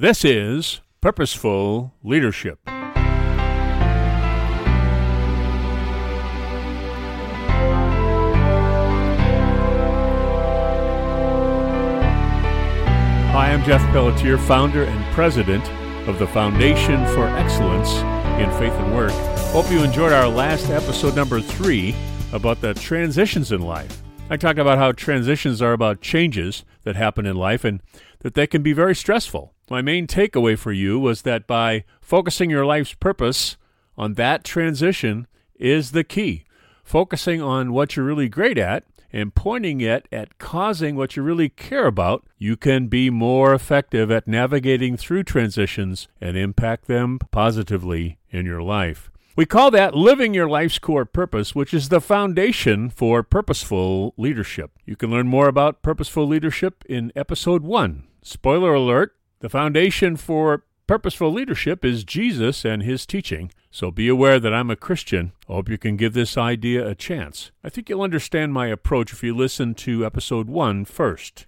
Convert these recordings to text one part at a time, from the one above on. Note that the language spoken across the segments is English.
This is Purposeful Leadership. Hi, I'm Jeff Pelletier, founder and president of the Foundation for Excellence in Faith and Work. Hope you enjoyed our last episode, number three, about the transitions in life. I talked about how transitions are about changes that happen in life and that they can be very stressful. My main takeaway for you was that by focusing your life's purpose on that transition is the key. Focusing on what you're really great at and pointing it at causing what you really care about, you can be more effective at navigating through transitions and impact them positively in your life. We call that living your life's core purpose, which is the foundation for purposeful leadership. You can learn more about purposeful leadership in episode one. Spoiler alert the foundation for purposeful leadership is Jesus and his teaching. So be aware that I'm a Christian. I hope you can give this idea a chance. I think you'll understand my approach if you listen to episode one first.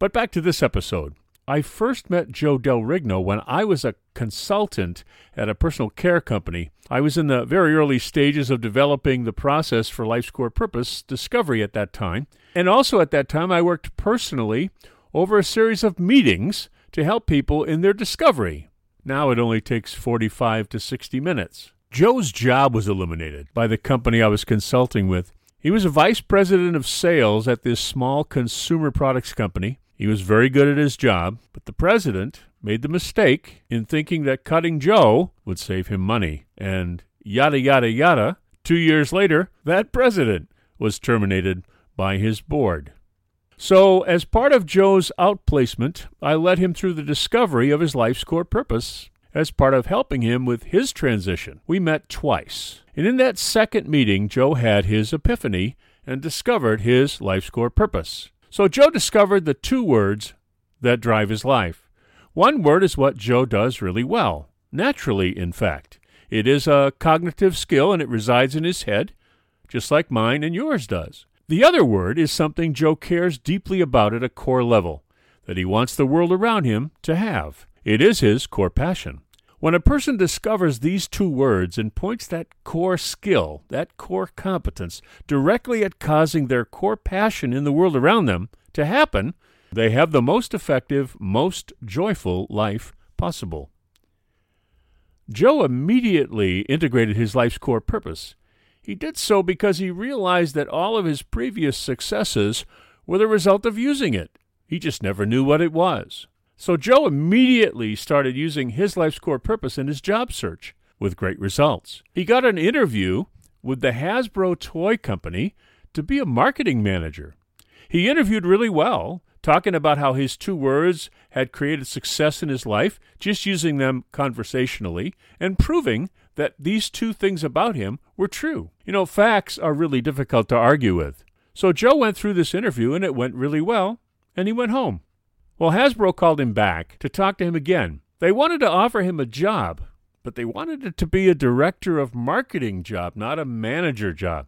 But back to this episode. I first met Joe Del Regno when I was a consultant at a personal care company. I was in the very early stages of developing the process for Life's Core Purpose discovery at that time. And also at that time, I worked personally over a series of meetings to help people in their discovery. Now it only takes 45 to 60 minutes. Joe's job was eliminated by the company I was consulting with. He was a vice president of sales at this small consumer products company. He was very good at his job, but the president made the mistake in thinking that cutting Joe would save him money. And yada, yada, yada. Two years later, that president was terminated by his board. So, as part of Joe's outplacement, I led him through the discovery of his life's core purpose. As part of helping him with his transition, we met twice. And in that second meeting, Joe had his epiphany and discovered his life's core purpose. So, Joe discovered the two words that drive his life. One word is what Joe does really well, naturally, in fact. It is a cognitive skill and it resides in his head, just like mine and yours does. The other word is something Joe cares deeply about at a core level, that he wants the world around him to have. It is his core passion. When a person discovers these two words and points that core skill, that core competence, directly at causing their core passion in the world around them to happen, they have the most effective, most joyful life possible. Joe immediately integrated his life's core purpose he did so because he realized that all of his previous successes were the result of using it. He just never knew what it was. So Joe immediately started using his life's core purpose in his job search with great results. He got an interview with the Hasbro toy company to be a marketing manager. He interviewed really well, talking about how his two words had created success in his life, just using them conversationally, and proving that these two things about him were true. You know, facts are really difficult to argue with. So Joe went through this interview and it went really well, and he went home. Well, Hasbro called him back to talk to him again. They wanted to offer him a job, but they wanted it to be a director of marketing job, not a manager job.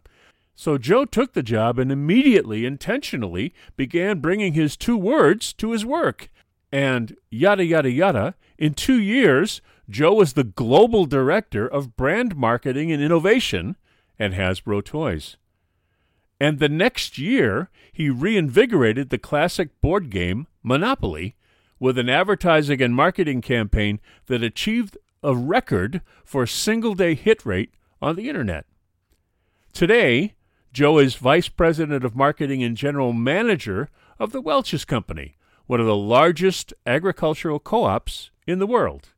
So Joe took the job and immediately, intentionally, began bringing his two words to his work. And yada, yada, yada, in two years, Joe was the global director of brand marketing and innovation at Hasbro Toys. And the next year, he reinvigorated the classic board game Monopoly with an advertising and marketing campaign that achieved a record for single day hit rate on the internet. Today, Joe is vice president of marketing and general manager of the Welch's Company, one of the largest agricultural co ops in the world.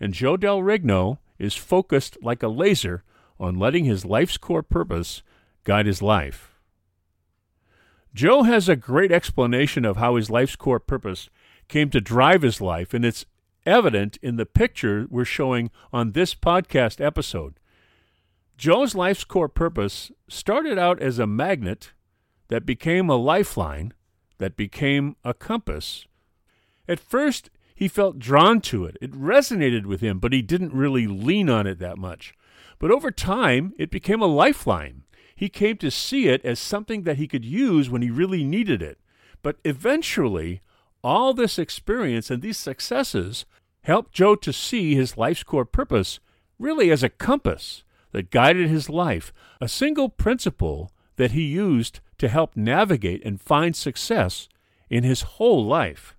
And Joe Del Regno is focused like a laser on letting his life's core purpose guide his life. Joe has a great explanation of how his life's core purpose came to drive his life, and it's evident in the picture we're showing on this podcast episode. Joe's life's core purpose started out as a magnet that became a lifeline, that became a compass. At first, he felt drawn to it. It resonated with him, but he didn't really lean on it that much. But over time, it became a lifeline. He came to see it as something that he could use when he really needed it. But eventually, all this experience and these successes helped Joe to see his life's core purpose really as a compass that guided his life, a single principle that he used to help navigate and find success in his whole life.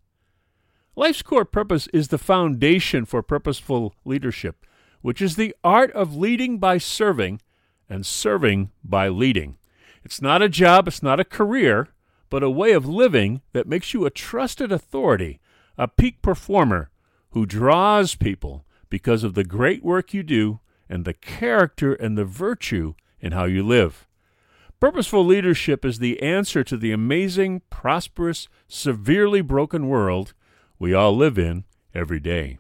Life's core purpose is the foundation for purposeful leadership, which is the art of leading by serving and serving by leading. It's not a job, it's not a career, but a way of living that makes you a trusted authority, a peak performer who draws people because of the great work you do and the character and the virtue in how you live. Purposeful leadership is the answer to the amazing, prosperous, severely broken world we all live in every day.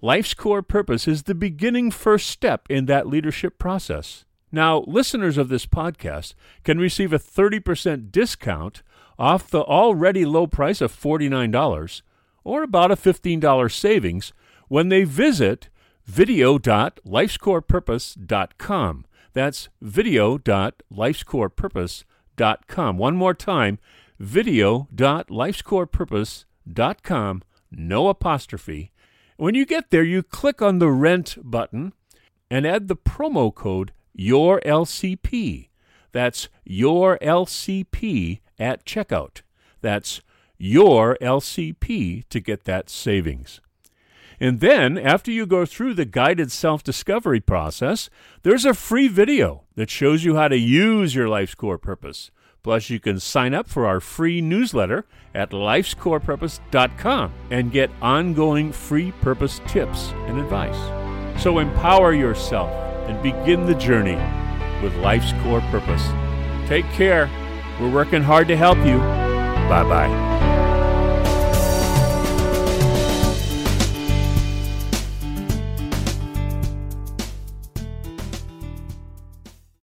Life's core purpose is the beginning first step in that leadership process. Now, listeners of this podcast can receive a 30% discount off the already low price of $49 or about a $15 savings when they visit video.lifescorepurpose.com. That's video.lifescorepurpose.com. One more time, video.lifescorepurpose.com, no apostrophe. When you get there, you click on the rent button and add the promo code your LCP. That's your LCP at checkout. That's your LCP to get that savings. And then, after you go through the guided self discovery process, there's a free video that shows you how to use your life's core purpose. Plus, you can sign up for our free newsletter at lifescorepurpose.com and get ongoing free purpose tips and advice. So empower yourself and begin the journey with life's core purpose. Take care. We're working hard to help you. Bye bye.